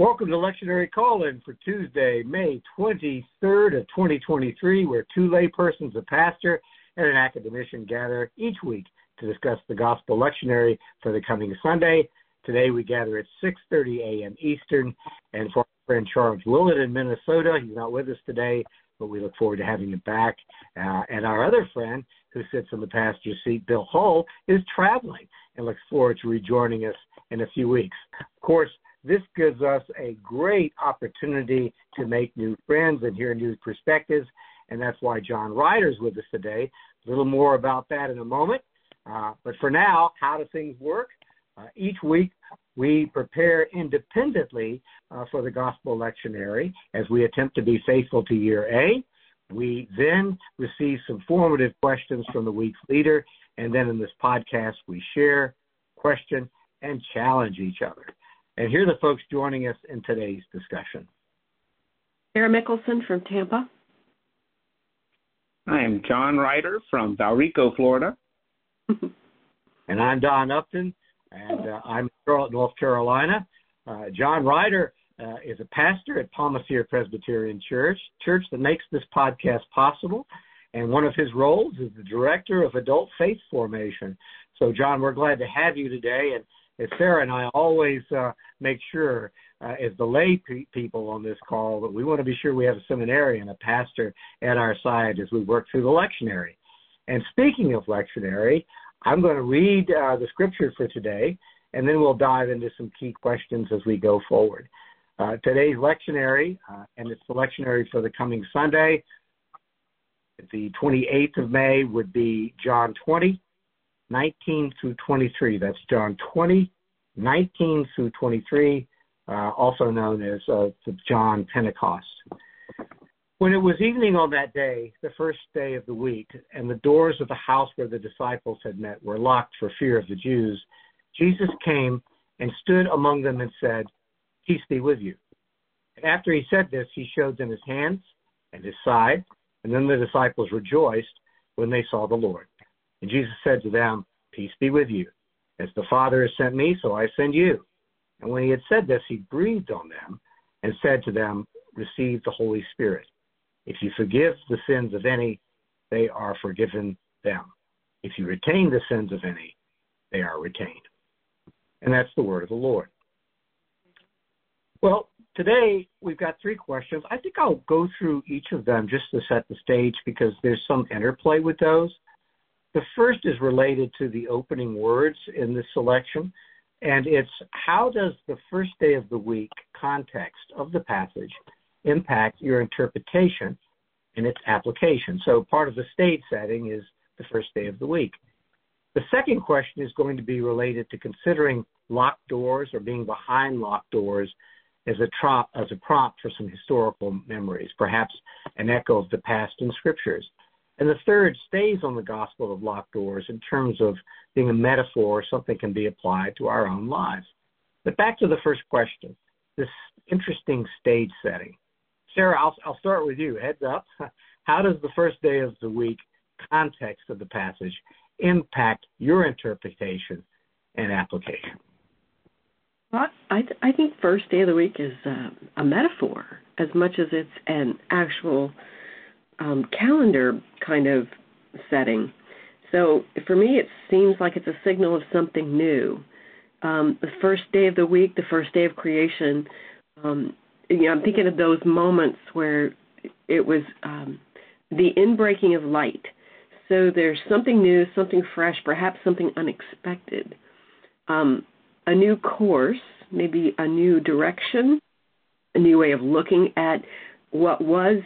Welcome to Lectionary Call-In for Tuesday, May 23rd of 2023, where two laypersons, a pastor, and an academician gather each week to discuss the Gospel Lectionary for the coming Sunday. Today we gather at 6.30 a.m. Eastern, and for our friend Charles Willett in Minnesota, he's not with us today, but we look forward to having him back. Uh, and our other friend, who sits in the passenger seat, Bill Hull, is traveling and looks forward to rejoining us in a few weeks. Of course, this gives us a great opportunity to make new friends and hear new perspectives, and that's why John Ryder's with us today. A little more about that in a moment. Uh, but for now, how do things work? Uh, each week, we prepare independently uh, for the Gospel Lectionary as we attempt to be faithful to year A. We then receive some formative questions from the week's leader, and then in this podcast, we share, question, and challenge each other. And here are the folks joining us in today's discussion. Sarah Mickelson from Tampa. I am John Ryder from Valrico, Florida. and I'm Don Upton, and uh, I'm in Charlotte, North Carolina. Uh, John Ryder uh, is a pastor at Palma Ceia Presbyterian Church, church that makes this podcast possible. And one of his roles is the director of adult faith formation. So, John, we're glad to have you today. And as Sarah and I always uh, make sure, uh, as the lay pe- people on this call, that we want to be sure we have a seminarian, a pastor at our side as we work through the lectionary. And speaking of lectionary, I'm going to read uh, the scripture for today, and then we'll dive into some key questions as we go forward. Uh, today's lectionary, uh, and it's the lectionary for the coming Sunday, the 28th of May, would be John 20, 19 through 23. That's John 20, 19 through 23, uh, also known as uh, the John Pentecost. When it was evening on that day, the first day of the week, and the doors of the house where the disciples had met were locked for fear of the Jews, Jesus came and stood among them and said, Peace be with you. And after he said this, he showed them his hands and his side, and then the disciples rejoiced when they saw the Lord. And Jesus said to them, Peace be with you. As the Father has sent me, so I send you. And when he had said this, he breathed on them and said to them, Receive the Holy Spirit. If you forgive the sins of any, they are forgiven them. If you retain the sins of any, they are retained. And that's the word of the Lord. Well, today we've got three questions. I think I'll go through each of them just to set the stage because there's some interplay with those. The first is related to the opening words in this selection, and it's how does the first day of the week context of the passage impact your interpretation and its application? So part of the stage setting is the first day of the week. The second question is going to be related to considering locked doors or being behind locked doors as a, trop, as a prompt for some historical memories, perhaps an echo of the past in scriptures. And the third stays on the gospel of locked doors in terms of being a metaphor, something can be applied to our own lives. But back to the first question, this interesting stage setting. Sarah, I'll, I'll start with you. Heads up. How does the first day of the week context of the passage impact your interpretation and application? Well, I, th- I think first day of the week is uh, a metaphor as much as it's an actual um, calendar kind of setting. So for me, it seems like it's a signal of something new. Um, the first day of the week, the first day of creation. Um, you know, I'm thinking of those moments where it was um, the inbreaking of light. So there's something new, something fresh, perhaps something unexpected, um, a new course, maybe a new direction, a new way of looking at what was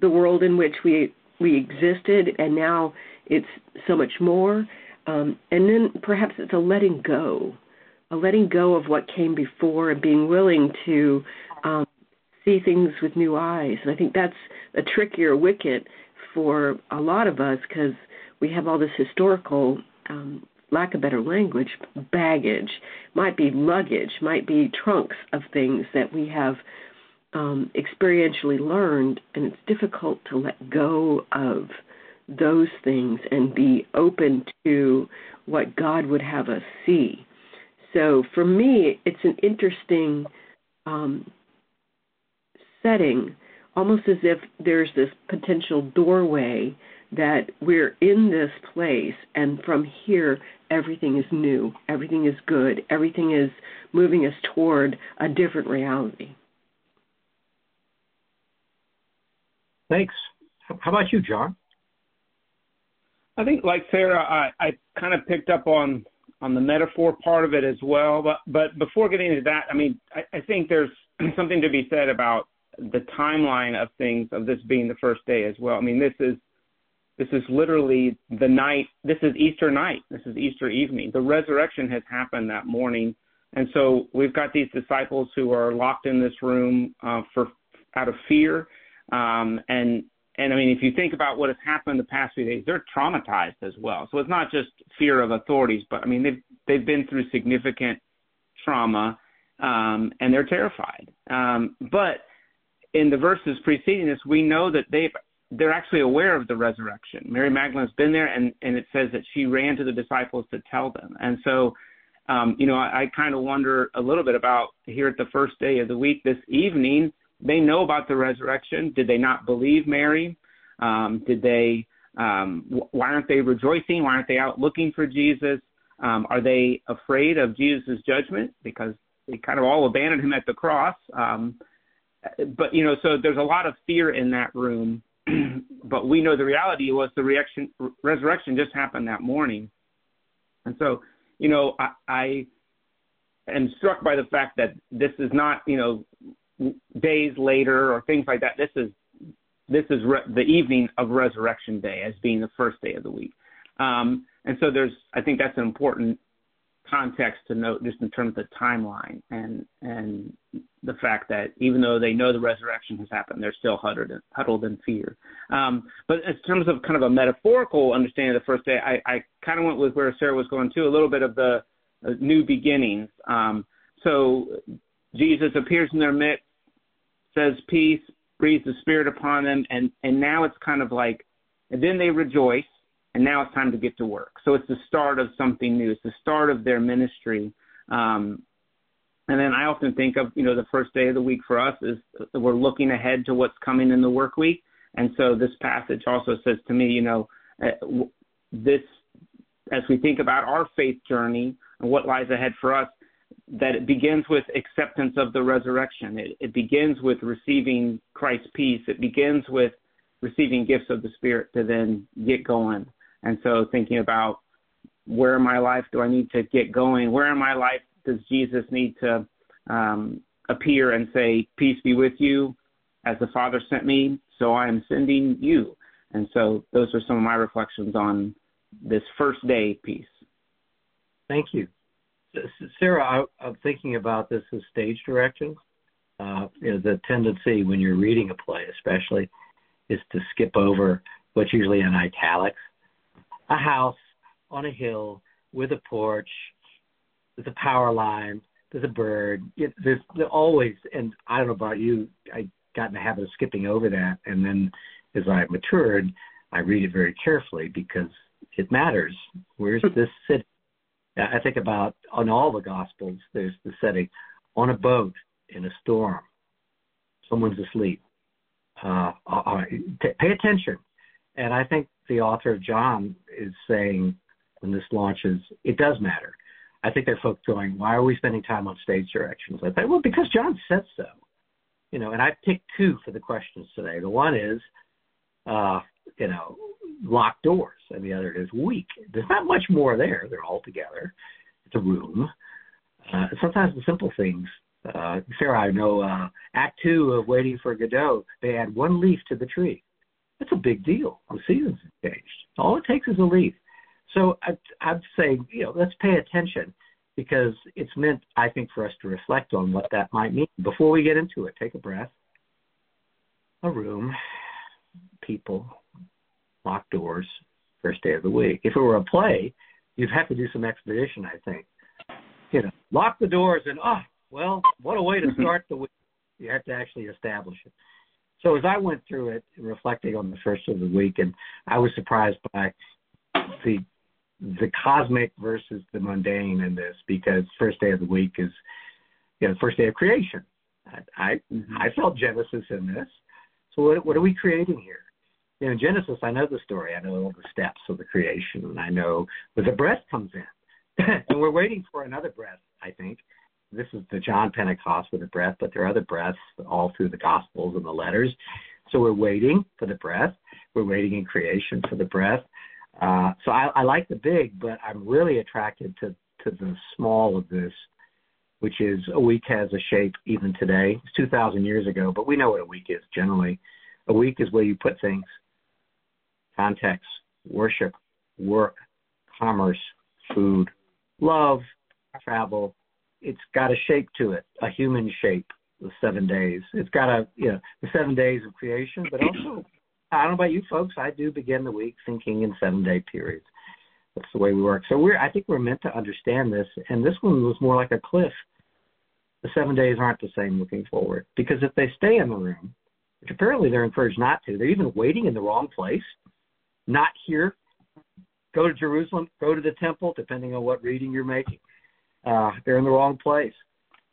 the world in which we we existed, and now it's so much more. Um, and then perhaps it's a letting go, a letting go of what came before, and being willing to um, see things with new eyes. And I think that's a trickier wicket for a lot of us because we have all this historical, um, lack of better language, baggage, might be luggage, might be trunks of things that we have um, experientially learned, and it's difficult to let go of those things and be open to what God would have us see. So for me, it's an interesting um, setting, almost as if there's this potential doorway that we're in this place, and from here, everything is new, everything is good, everything is moving us toward a different reality. Thanks. How about you, John? I think, like Sarah, I, I kind of picked up on on the metaphor part of it as well. But but before getting into that, I mean, I, I think there's something to be said about the timeline of things of this being the first day as well. I mean, this is this is literally the night. This is Easter night. This is Easter evening. The resurrection has happened that morning, and so we've got these disciples who are locked in this room uh, for out of fear. Um, and and I mean, if you think about what has happened the past few days, they're traumatized as well. So it's not just fear of authorities, but I mean, they've they've been through significant trauma, um, and they're terrified. Um, but in the verses preceding this, we know that they they're actually aware of the resurrection. Mary Magdalene's been there, and and it says that she ran to the disciples to tell them. And so, um, you know, I, I kind of wonder a little bit about here at the first day of the week this evening. They know about the resurrection. Did they not believe Mary? Um, did they? Um, why aren't they rejoicing? Why aren't they out looking for Jesus? Um, are they afraid of Jesus' judgment because they kind of all abandoned him at the cross? Um, but you know, so there's a lot of fear in that room. but we know the reality was the reaction, resurrection just happened that morning, and so you know, I, I am struck by the fact that this is not you know days later or things like that. This is this is re- the evening of Resurrection Day as being the first day of the week. Um, and so there's, I think that's an important context to note just in terms of the timeline and and the fact that even though they know the resurrection has happened, they're still huddled in, huddled in fear. Um, but in terms of kind of a metaphorical understanding of the first day, I, I kind of went with where Sarah was going to a little bit of the uh, new beginnings. Um, so Jesus appears in their midst, says peace, breathes the Spirit upon them, and and now it's kind of like, and then they rejoice and now it's time to get to work. So it's the start of something new. It's the start of their ministry. Um, and then I often think of, you know, the first day of the week for us is we're looking ahead to what's coming in the work week. And so this passage also says to me, you know, uh, this, as we think about our faith journey and what lies ahead for us, that it begins with acceptance of the resurrection. It, it begins with receiving Christ's peace. It begins with receiving gifts of the Spirit to then get going. And so thinking about where in my life do I need to get going? Where in my life does Jesus need to um, appear and say, Peace be with you, as the Father sent me, so I am sending you. And so those are some of my reflections on this first day piece. Thank you. Sarah, I, am thinking about this as stage directions. Uh, you know, the tendency when you're reading a play, especially, is to skip over what's usually in italics a house on a hill with a porch, there's a power line, there's a bird. There's, there's always, and I don't know about you, I got in the habit of skipping over that, and then as I matured, I read it very carefully because it matters. Where's this city? I think about on all the Gospels, there's the setting on a boat in a storm. Someone's asleep. Uh, pay attention. And I think the author of John is saying when this launches, it does matter. I think there are folks going, why are we spending time on stage directions? I think, well, because John said so. You know, and I picked two for the questions today. The one is, uh, you know, locked doors, and the other is weak. There's not much more there. They're all together. It's a room. Uh, sometimes the simple things. Uh, Sarah, I know uh, Act Two of Waiting for Godot, they add one leaf to the tree. That's a big deal. The seasons have changed. All it takes is a leaf. So I'd, I'd say, you know, let's pay attention because it's meant, I think, for us to reflect on what that might mean. Before we get into it, take a breath. A room, people, locked doors, first day of the week. If it were a play, you'd have to do some expedition, I think. You know, lock the doors and, oh, well, what a way to start the week. You have to actually establish it. So as I went through it, reflecting on the first of the week, and I was surprised by the the cosmic versus the mundane in this because first day of the week is you know first day of creation I mm-hmm. I felt Genesis in this. So what what are we creating here? You know, Genesis, I know the story. I know all the steps of the creation, and I know where the breath comes in. and we're waiting for another breath. I think this is the John Pentecost with the breath, but there are other breaths all through the Gospels and the letters. So we're waiting for the breath. We're waiting in creation for the breath. Uh, so I, I like the big, but I'm really attracted to to the small of this, which is a week has a shape even today. It's 2,000 years ago, but we know what a week is generally. A week is where you put things, context, worship, work, commerce, food, love, travel. It's got a shape to it, a human shape. The seven days. It's got a you know the seven days of creation, but also I don't know about you folks. I do begin the week thinking in seven day periods. That's the way we work. So we're I think we're meant to understand this, and this one was more like a cliff. The seven days aren't the same looking forward because if they stay in the room, which apparently they're encouraged not to, they're even waiting in the wrong place, not here. Go to Jerusalem, go to the temple, depending on what reading you're making. Uh, they're in the wrong place.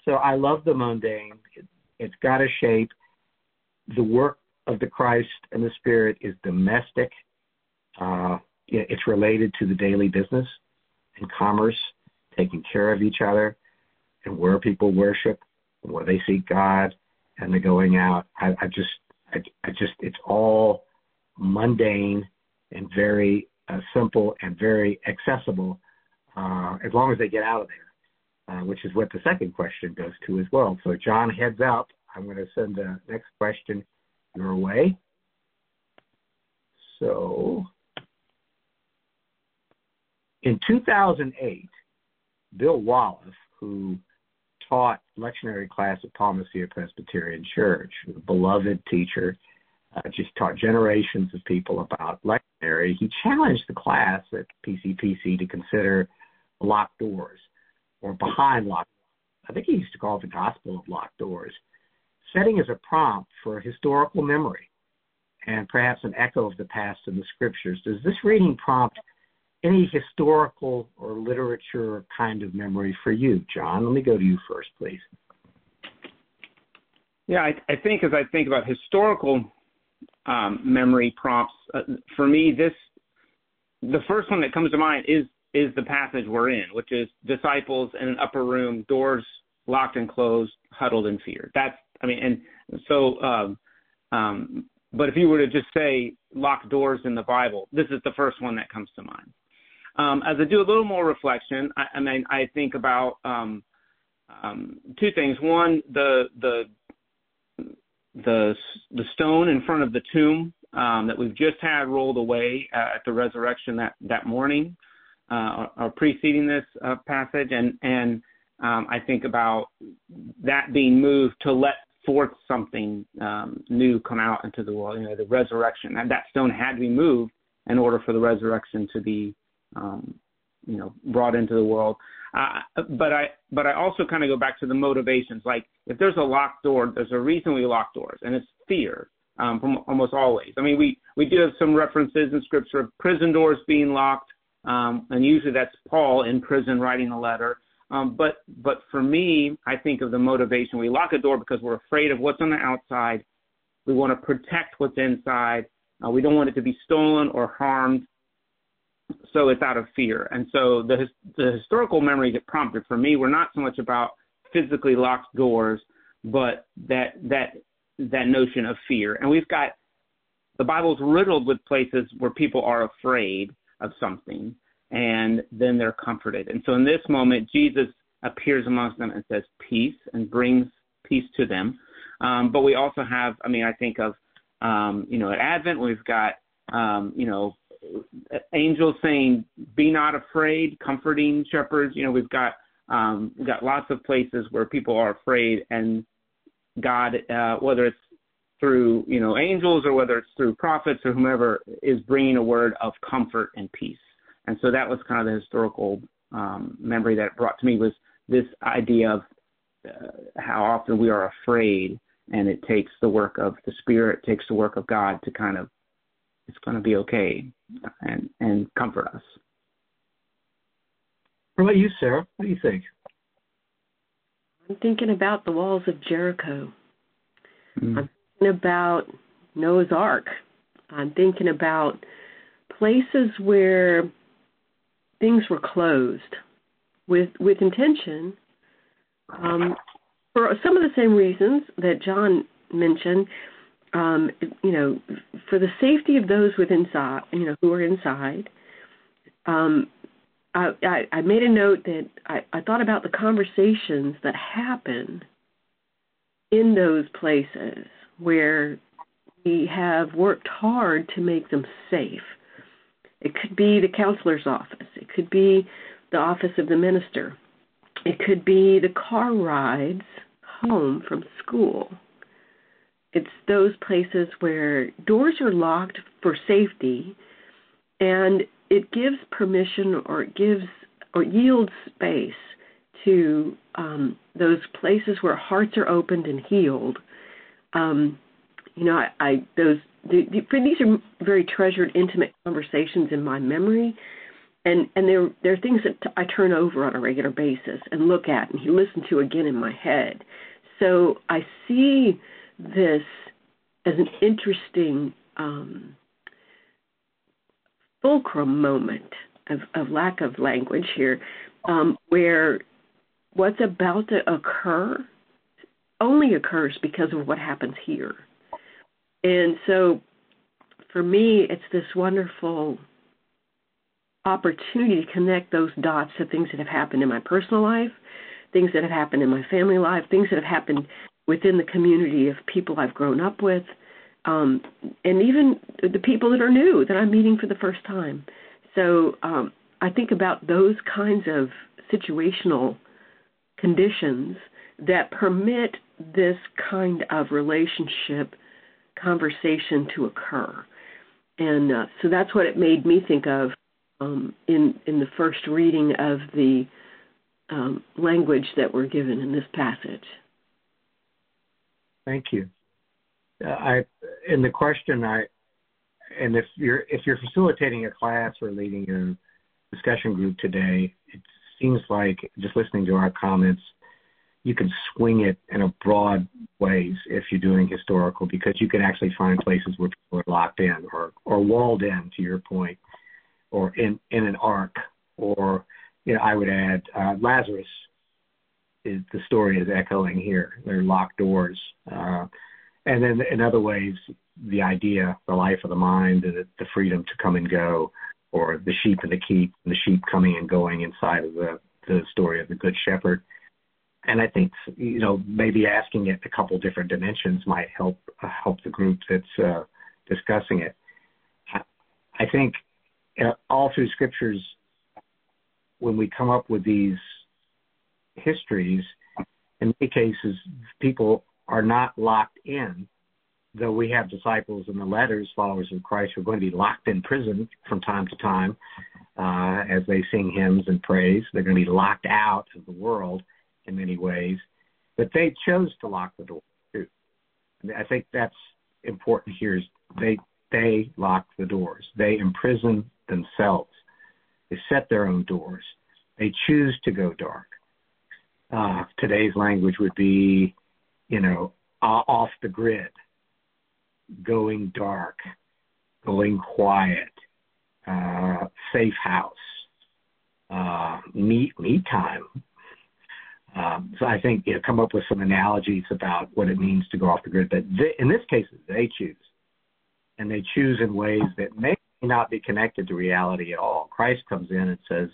So I love the mundane. It, it's got a shape. The work of the Christ and the Spirit is domestic. Uh, it's related to the daily business and commerce, taking care of each other, and where people worship, where they seek God, and the going out. I, I just, I, I just, it's all mundane and very uh, simple and very accessible, uh, as long as they get out of there, uh, which is what the second question goes to as well. So John heads up. I'm going to send the next question your way. So in 2008, Bill Wallace, who taught lectionary class at Palma Ceia Presbyterian Church, a beloved teacher, uh, just taught generations of people about lectionary. He challenged the class at PCPC to consider locked doors or behind locked. doors. I think he used to call it the gospel of locked doors, setting as a prompt for historical memory and perhaps an echo of the past in the scriptures. Does this reading prompt any historical or literature kind of memory for you, John? Let me go to you first, please. Yeah, I, I think as I think about historical um, memory prompts, uh, for me, this the first one that comes to mind is is the passage we're in, which is disciples in an upper room, doors locked and closed, huddled in fear. That's I mean, and so, um, um, but if you were to just say locked doors in the Bible, this is the first one that comes to mind. Um, as I do a little more reflection, I, I mean, I think about um, um, two things. One, the the the the stone in front of the tomb um, that we've just had rolled away uh, at the resurrection that that morning, uh, or, preceding this uh, passage, and and um, I think about that being moved to let forth something um, new come out into the world. You know, the resurrection. And that stone had to be moved in order for the resurrection to be um, you know brought into the world. Uh, but I but I also kind of go back to the motivations. Like if there's a locked door, there's a reason we lock doors, and it's fear. Um, from almost always. I mean, we we do have some references in Scripture of prison doors being locked, um, and usually that's Paul in prison writing a letter. Um, but but for me, I think of the motivation. We lock a door because we're afraid of what's on the outside. We want to protect what's inside. Uh, we don't want it to be stolen or harmed so it's out of fear. And so the the historical memories it prompted for me were not so much about physically locked doors, but that that that notion of fear. And we've got the Bible's riddled with places where people are afraid of something and then they're comforted. And so in this moment, Jesus appears amongst them and says peace and brings peace to them. Um, but we also have, I mean, I think of, um, you know, at Advent, we've got, um, you know, angels saying, "Be not afraid," comforting shepherds. You know, we've got um, we've got lots of places where people are afraid, and God, uh, whether it's through you know angels or whether it's through prophets or whomever, is bringing a word of comfort and peace. And so that was kind of the historical um, memory that it brought to me was this idea of uh, how often we are afraid, and it takes the work of the Spirit, takes the work of God to kind of it's going to be okay and and comfort us. What about you, Sarah? What do you think? I'm thinking about the walls of Jericho Mm. I'm thinking about Noah's Ark. I'm thinking about places where things were closed with with intention um, for some of the same reasons that John mentioned. Um, you know, for the safety of those within inside, you know, who are inside. Um, I, I, I made a note that I, I thought about the conversations that happen in those places where we have worked hard to make them safe. It could be the counselor's office, it could be the office of the minister, it could be the car rides home from school. It's those places where doors are locked for safety and it gives permission or it gives or yields space to um, those places where hearts are opened and healed. Um, you know, I, I those the, the, these are very treasured, intimate conversations in my memory, and and they're they're things that I turn over on a regular basis and look at and listen to again in my head. So I see this as an interesting um, fulcrum moment of, of lack of language here, um, where what's about to occur only occurs because of what happens here. And so for me, it's this wonderful opportunity to connect those dots to things that have happened in my personal life, things that have happened in my family life, things that have happened within the community of people I've grown up with, um, and even the people that are new that I'm meeting for the first time. So um, I think about those kinds of situational conditions that permit this kind of relationship conversation to occur. And uh, so that's what it made me think of um, in in the first reading of the um, language that we're given in this passage. Thank you. Uh, I in the question I and if you're if you're facilitating a class or leading a discussion group today, it seems like just listening to our comments, you can swing it in a broad ways if you're doing historical because you can actually find places where people are locked in or walled in to your point, or in in an arc. or you know I would add uh, Lazarus. Is, the story is echoing here. They're locked doors. Uh, and then in other ways, the idea, the life of the mind, the, the freedom to come and go, or the sheep and the keep, the sheep coming and going inside of the, the story of the Good Shepherd. And I think you know maybe asking it a couple different dimensions might help help the group that's uh, discussing it. I think uh, all through scriptures, when we come up with these histories, in many cases, people are not locked in, though we have disciples in the letters, followers of Christ, who are going to be locked in prison from time to time uh, as they sing hymns and praise. They're going to be locked out of the world in many ways, but they chose to lock the door too. I think that's important here. Is they they lock the doors. They imprison themselves. They set their own doors. They choose to go dark. Uh, today's language would be you know, off the grid, going dark, going quiet, uh, safe house, uh, meet me time. Um, so I think you know, come up with some analogies about what it means to go off the grid. But in this case, they choose, and they choose in ways that may not be connected to reality at all. Christ comes in and says,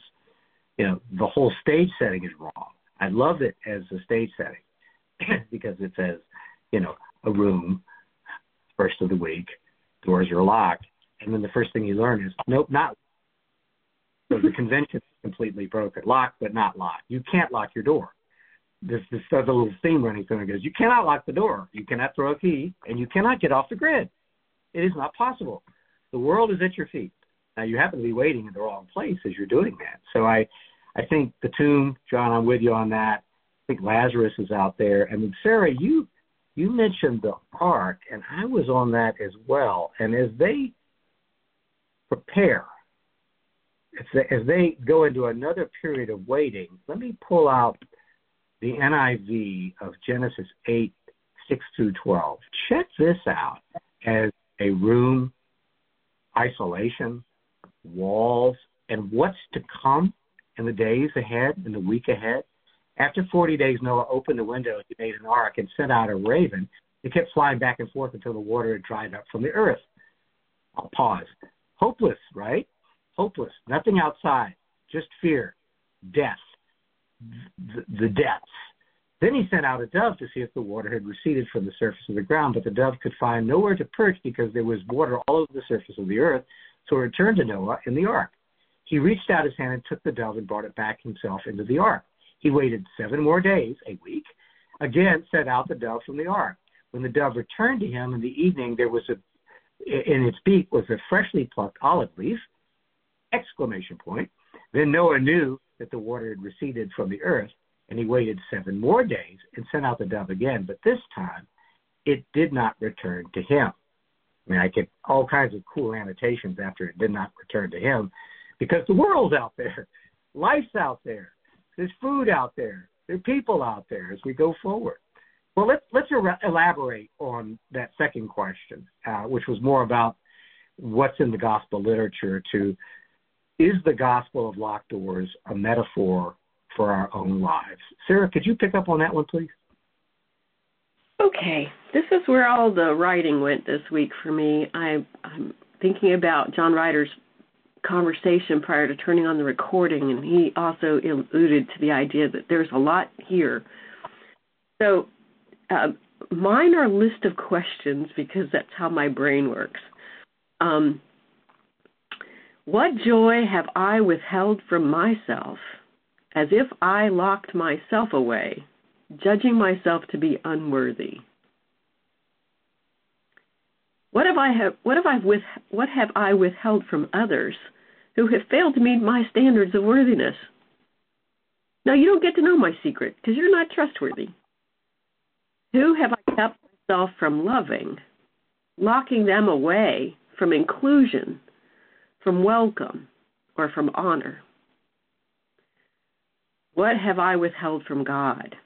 you know, the whole stage setting is wrong. I love it as a stage setting because it says, you know, a room, first of the week, doors are locked. And then the first thing you learn is, nope, not. So the convention is completely broken. Locked, but not locked. You can't lock your door. This, this there's a little theme running through and goes, you cannot lock the door. You cannot throw a key, and you cannot get off the grid. It is not possible. The world is at your feet. Now you happen to be waiting in the wrong place as you're doing that. So I, I think the tomb, John, I'm with you on that. I think Lazarus is out there. I mean, Sarah, you you mentioned the ark, and I was on that as well. And as they prepare, as they, as they go into another period of waiting, let me pull out the NIV of Genesis 8 6 through 12. Check this out as a room, isolation, walls, and what's to come in the days ahead, in the week ahead. After 40 days, Noah opened the window, he made an ark, and sent out a raven. It kept flying back and forth until the water had dried up from the earth. I'll pause. Hopeless, right? Hopeless. Nothing outside, just fear, death, the, the depths. Then he sent out a dove to see if the water had receded from the surface of the ground, but the dove could find nowhere to perch because there was water all over the surface of the earth. So it returned to Noah in the ark. He reached out his hand and took the dove and brought it back himself into the ark. He waited seven more days, a week, again sent out the dove from the ark. When the dove returned to him in the evening, there was a in its beak was a freshly plucked olive leaf. Exclamation point. Then Noah knew that the water had receded from the earth, and he waited seven more days and sent out the dove again. But this time, it did not return to him. I mean, I get all kinds of cool annotations after it did not return to him because the world's out there, life's out there, there's food out there, there are people out there as we go forward. Well, let's let's elaborate on that second question, uh, which was more about what's in the gospel literature. To is the gospel of locked doors a metaphor for our own lives? Sarah, could you pick up on that one, please? Okay, this is where all the writing went this week for me. I, I'm thinking about John Ryder's conversation prior to turning on the recording, and he also alluded to the idea that there's a lot here. So, uh, mine are a list of questions because that's how my brain works. Um, what joy have I withheld from myself, as if I locked myself away judging myself to be unworthy. What have I have what have I with what have I withheld from others who have failed to meet my standards of worthiness? Now you don't get to know my secret because you're not trustworthy. Who have I kept myself from loving, locking them away from inclusion, from welcome, or from honor? What have I withheld from God?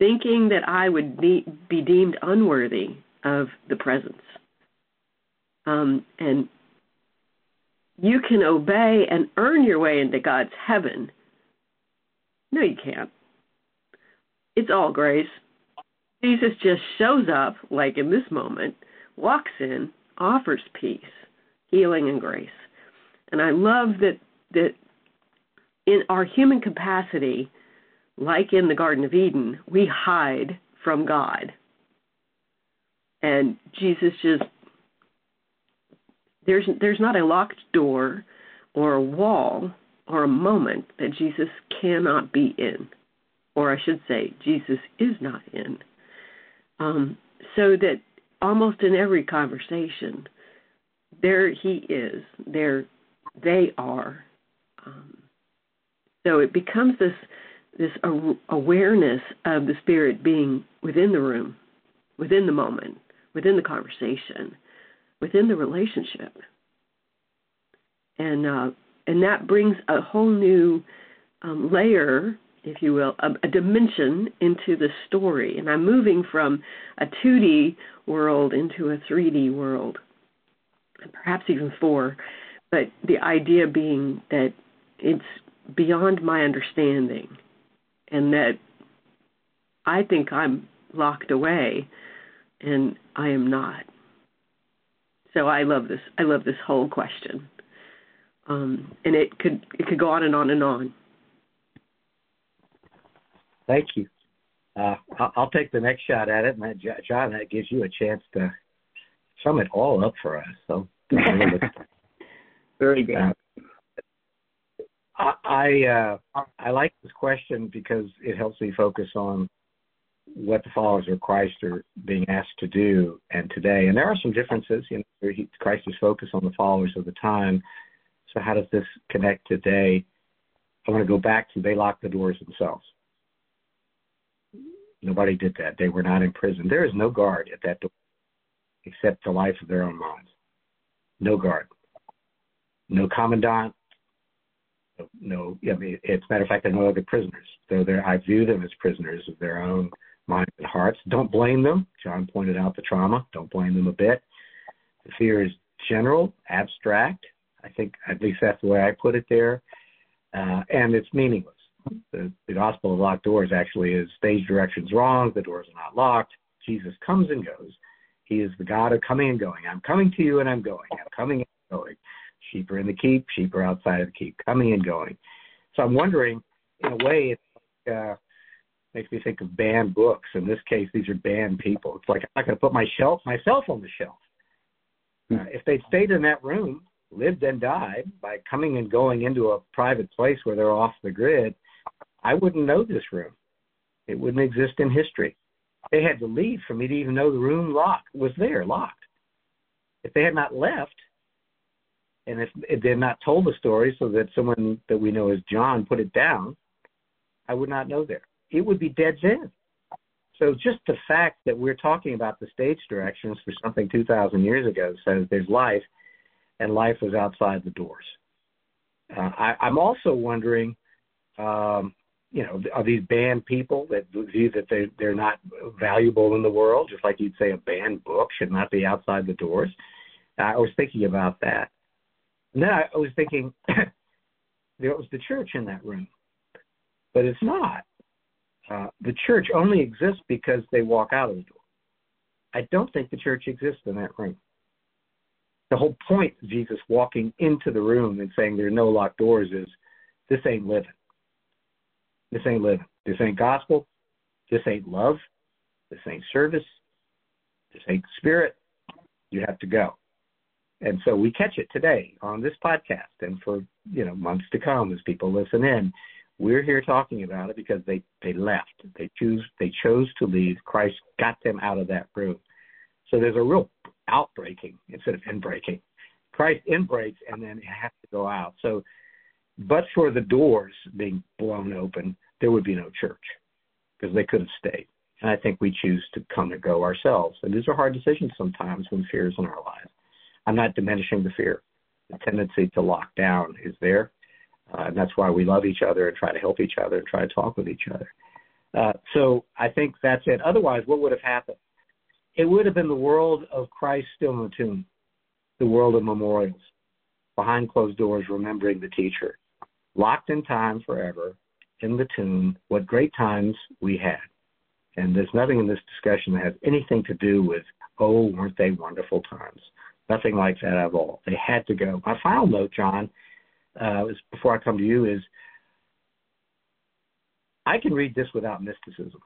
thinking that I would be, deemed unworthy of the presence. Um, and you can obey and earn your way into God's heaven. No, you can't. It's all grace. Jesus just shows up, like in this moment, walks in, offers peace, healing, and grace. And I love that that in our human capacity, like in the Garden of Eden, we hide from God. And Jesus just there's there's not a locked door or a wall or a moment that Jesus cannot be in, or I should say, Jesus is not in. Um, so that almost in every conversation, there he is, there they are. Um, so it becomes this this awareness of the spirit being within the room, within the moment, within the conversation, within the relationship, and uh, and that brings a whole new um, layer, if you will, a, a dimension into the story. And I'm moving from a 2D world into a 3D world, perhaps even four. But the idea being that it's beyond my understanding and that I think I'm locked away and I am not. So I love this. I love this whole question, um, and it could it could go on and on and on. Thank you. Uh, I'll take the next shot at it, and that, John, that gives you a chance to sum it all up for us. So, very good. Uh, I uh, I like this question because it helps me focus on what the followers of Christ are being asked to do and today. And there are some differences. You know, Christ is focused on the followers of the time. So how does this connect today? I want to go back to they locked the doors themselves. Nobody did that. They were not in prison. There is no guard at that door except the life of their own minds. No guard. No commandant, no, I mean, it's a matter of fact, there are no other prisoners. So I view them as prisoners of their own minds, and hearts. Don't blame them. John pointed out the trauma. Don't blame them a bit. The fear is general, abstract. I think at least that's the way I put it there, uh, and it's meaningless. The, the gospel of locked doors actually is stage directions wrong. The doors are not locked. Jesus comes and goes. He is the God of coming and going. I'm coming to you and I'm going. I'm coming and going. Sheep are in the keep. Sheep are outside of the keep, coming and going. So I'm wondering, in a way, it uh, makes me think of banned books. In this case, these are banned people. It's like I'm not going to put my shelf myself on the shelf. Uh, if they'd stayed in that room, lived and died by coming and going into a private place where they're off the grid, I wouldn't know this room. It wouldn't exist in history. They had to leave for me to even know the room lock was there, locked. If they had not left, and if, if they had not told the story so that someone that we know as John put it down, I would not know there. It would be dead end. So just the fact that we're talking about the stage directions for something 2,000 years ago says there's life, and life was outside the doors. Uh, I, I'm also wondering, um, you know, are these banned people that view that they they're not valuable in the world, just like you'd say a banned book should not be outside the doors? I was thinking about that. And then I was thinking there was the church in that room, but it's not. Uh, the church only exists because they walk out of the door. I don't think the church exists in that room. The whole point of Jesus walking into the room and saying there are no locked doors is this ain't living. This ain't living. This ain't gospel. This ain't love. This ain't service. This ain't spirit. You have to go. And so we catch it today on this podcast and for, you know, months to come as people listen in. We're here talking about it because they, they left. They choose they chose to leave. Christ got them out of that room. So there's a real outbreaking instead of inbreaking. Christ inbreaks and then has to go out. So but for the doors being blown open, there would be no church because they could have stayed. And I think we choose to come and go ourselves. And these are hard decisions sometimes when fear is in our lives. I'm not diminishing the fear. The tendency to lock down is there. Uh, and that's why we love each other and try to help each other and try to talk with each other. Uh, so I think that's it. Otherwise, what would have happened? It would have been the world of Christ still in the tomb, the world of memorials, behind closed doors, remembering the teacher, locked in time forever, in the tomb, what great times we had. And there's nothing in this discussion that has anything to do with, oh, weren't they wonderful times? Nothing like that at all. They had to go. My final note, John, uh, is before I come to you, is I can read this without mysticism.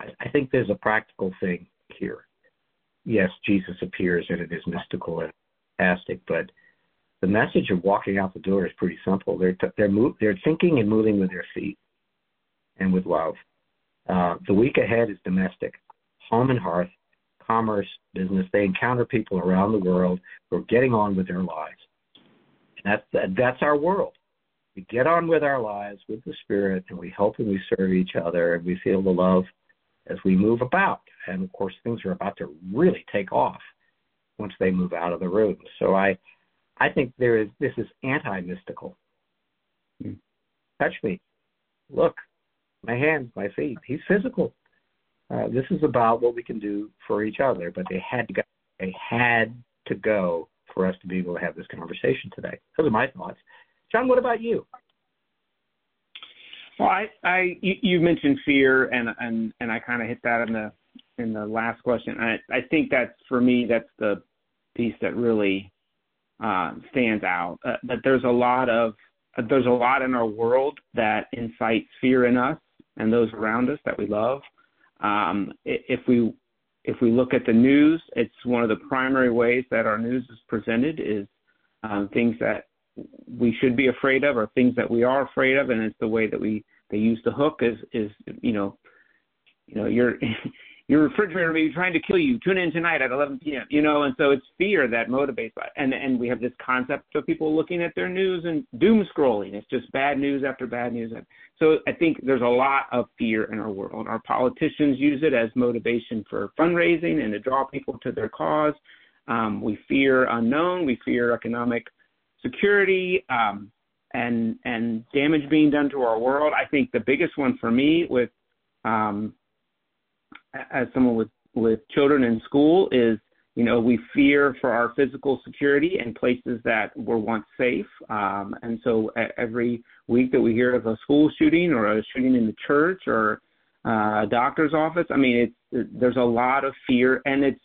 I, I think there's a practical thing here. Yes, Jesus appears and it is mystical and fantastic, but the message of walking out the door is pretty simple. They're t- they're they're thinking and moving with their feet and with love. Uh, the week ahead is domestic, home and hearth, commerce, business. They encounter people around the world who are getting on with their lives. And that's that's our world. We get on with our lives with the Spirit, and we help and we serve each other, and we feel the love as we move about. And of course, things are about to really take off once they move out of the room. So I, I think there is this is anti-mystical. Mm. Touch me, look, my hands, my feet. He's physical. Uh, this is about what we can do for each other, but they had to go. They had to go for us to be able to have this conversation today. Those are my thoughts. John, what about you? Well, I, I you, mentioned fear, and and and I kind of hit that in the in the last question. I I think that's for me that's the piece that really uh, stands out. Uh, that there's a lot of uh, there's a lot in our world that incites fear in us and those around us that we love. Um, if we if we look at the news, it's one of the primary ways that our news is presented is um, things that we should be afraid of or things that we are afraid of, and it's the way that we they use the hook is is you know you know you're your refrigerator may be trying to kill you. Tune in tonight at 11 p.m. You know, and so it's fear that motivates. And and we have this concept of people looking at their news and doom scrolling. It's just bad news after bad news. And so I think there's a lot of fear in our world. Our politicians use it as motivation for fundraising and to draw people to their cause. Um, we fear unknown. We fear economic security. Um, and and damage being done to our world. I think the biggest one for me with um, as someone with with children in school is you know we fear for our physical security in places that were once safe. Um, and so every week that we hear of a school shooting or a shooting in the church or uh, a doctor's office i mean it's it, there's a lot of fear. And it's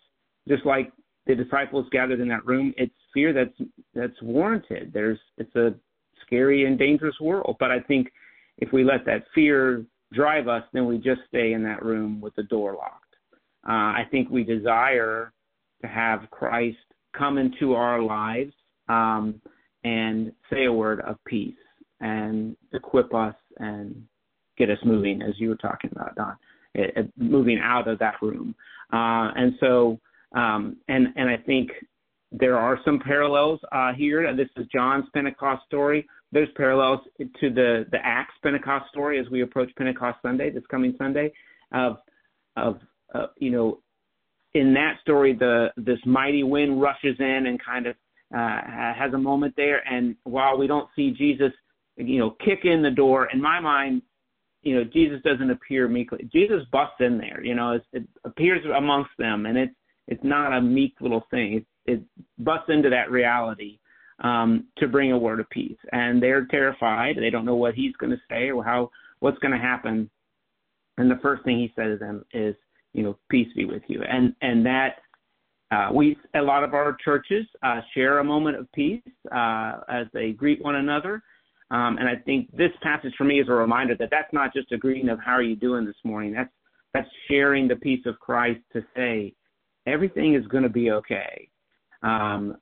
just like the disciples gathered in that room it's fear that's that's warranted. There's it's a scary and dangerous world. But i think if we let that fear drive us then we just stay in that room with the door locked uh, I think we desire to have Christ come into our lives um, and say a word of peace and equip us and get us moving, as you were talking about, Don, it, it, moving out of that room. Uh, and so, um, and and I think there are some parallels uh, here. This is John's Pentecost story. There's parallels to the the Acts Pentecost story as we approach Pentecost Sunday, this coming Sunday, of of uh, you know, in that story, the this mighty wind rushes in and kind of uh, has a moment there. And while we don't see Jesus, you know, kick in the door, in my mind, you know, Jesus doesn't appear meekly. Jesus busts in there. You know, it, it appears amongst them, and it's it's not a meek little thing. It, it busts into that reality um, to bring a word of peace, and they're terrified. They don't know what he's going to say or how what's going to happen. And the first thing he says to them is, you know, peace be with you. And and that uh, we a lot of our churches uh, share a moment of peace uh, as they greet one another. Um, and I think this passage for me is a reminder that that's not just a greeting of how are you doing this morning. That's that's sharing the peace of Christ to say everything is going to be okay. Um,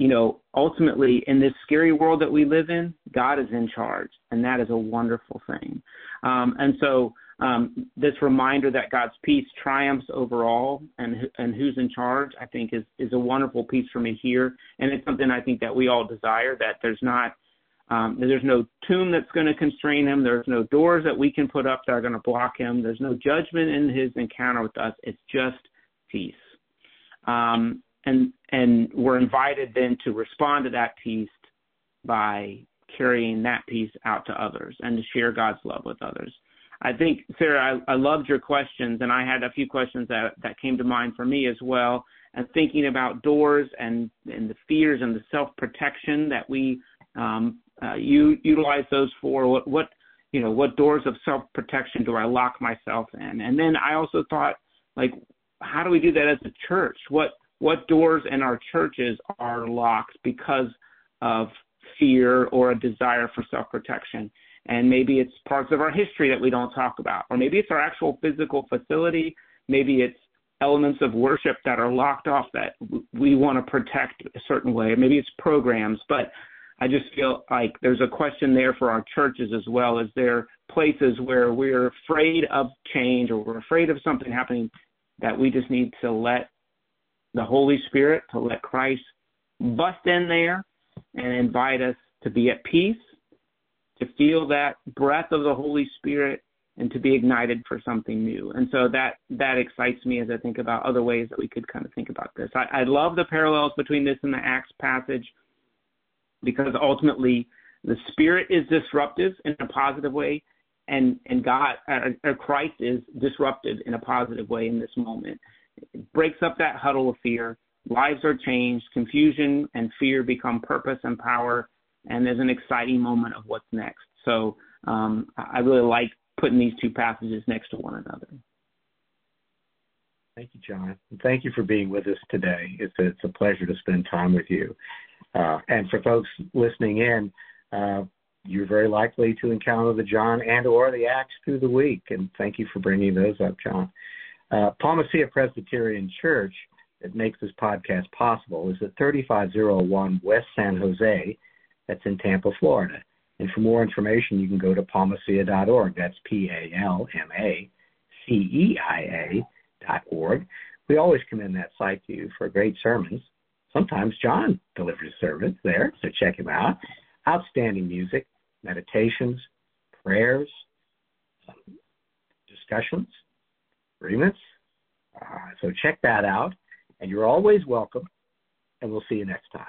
you know, ultimately, in this scary world that we live in, God is in charge, and that is a wonderful thing. Um, and so, um, this reminder that God's peace triumphs over all and and who's in charge, I think, is is a wonderful piece for me here, and it's something I think that we all desire. That there's not um, there's no tomb that's going to constrain him. There's no doors that we can put up that are going to block him. There's no judgment in his encounter with us. It's just peace. Um, and and we're invited then to respond to that peace by carrying that peace out to others and to share God's love with others. I think, Sarah, I, I loved your questions, and I had a few questions that, that came to mind for me as well. And thinking about doors and, and the fears and the self protection that we um, uh, you utilize those for. What, what you know, what doors of self protection do I lock myself in? And then I also thought, like, how do we do that as a church? What what doors in our churches are locked because of fear or a desire for self protection? and maybe it's parts of our history that we don't talk about, or maybe it's our actual physical facility, maybe it's elements of worship that are locked off that we want to protect a certain way, maybe it's programs, but I just feel like there's a question there for our churches as well. Is there places where we're afraid of change or we're afraid of something happening that we just need to let the Holy Spirit, to let Christ bust in there and invite us to be at peace to feel that breath of the Holy Spirit and to be ignited for something new. And so that that excites me as I think about other ways that we could kind of think about this. I, I love the parallels between this and the Acts passage because ultimately the Spirit is disruptive in a positive way, and and God uh, Christ is disrupted in a positive way in this moment. It breaks up that huddle of fear. Lives are changed. Confusion and fear become purpose and power and there's an exciting moment of what's next. So um, I really like putting these two passages next to one another. Thank you, John. Thank you for being with us today. It's a, it's a pleasure to spend time with you. Uh, and for folks listening in, uh, you're very likely to encounter the John and or the Acts through the week. And thank you for bringing those up, John. Uh, Presbyterian Church that makes this podcast possible is at 3501 West San Jose that's in Tampa, Florida. And for more information, you can go to palmaceia.org. That's P A L M A C E I A dot org. We always commend that site to you for great sermons. Sometimes John delivers sermons there, so check him out. Outstanding music, meditations, prayers, um, discussions, agreements. Uh, so check that out. And you're always welcome. And we'll see you next time.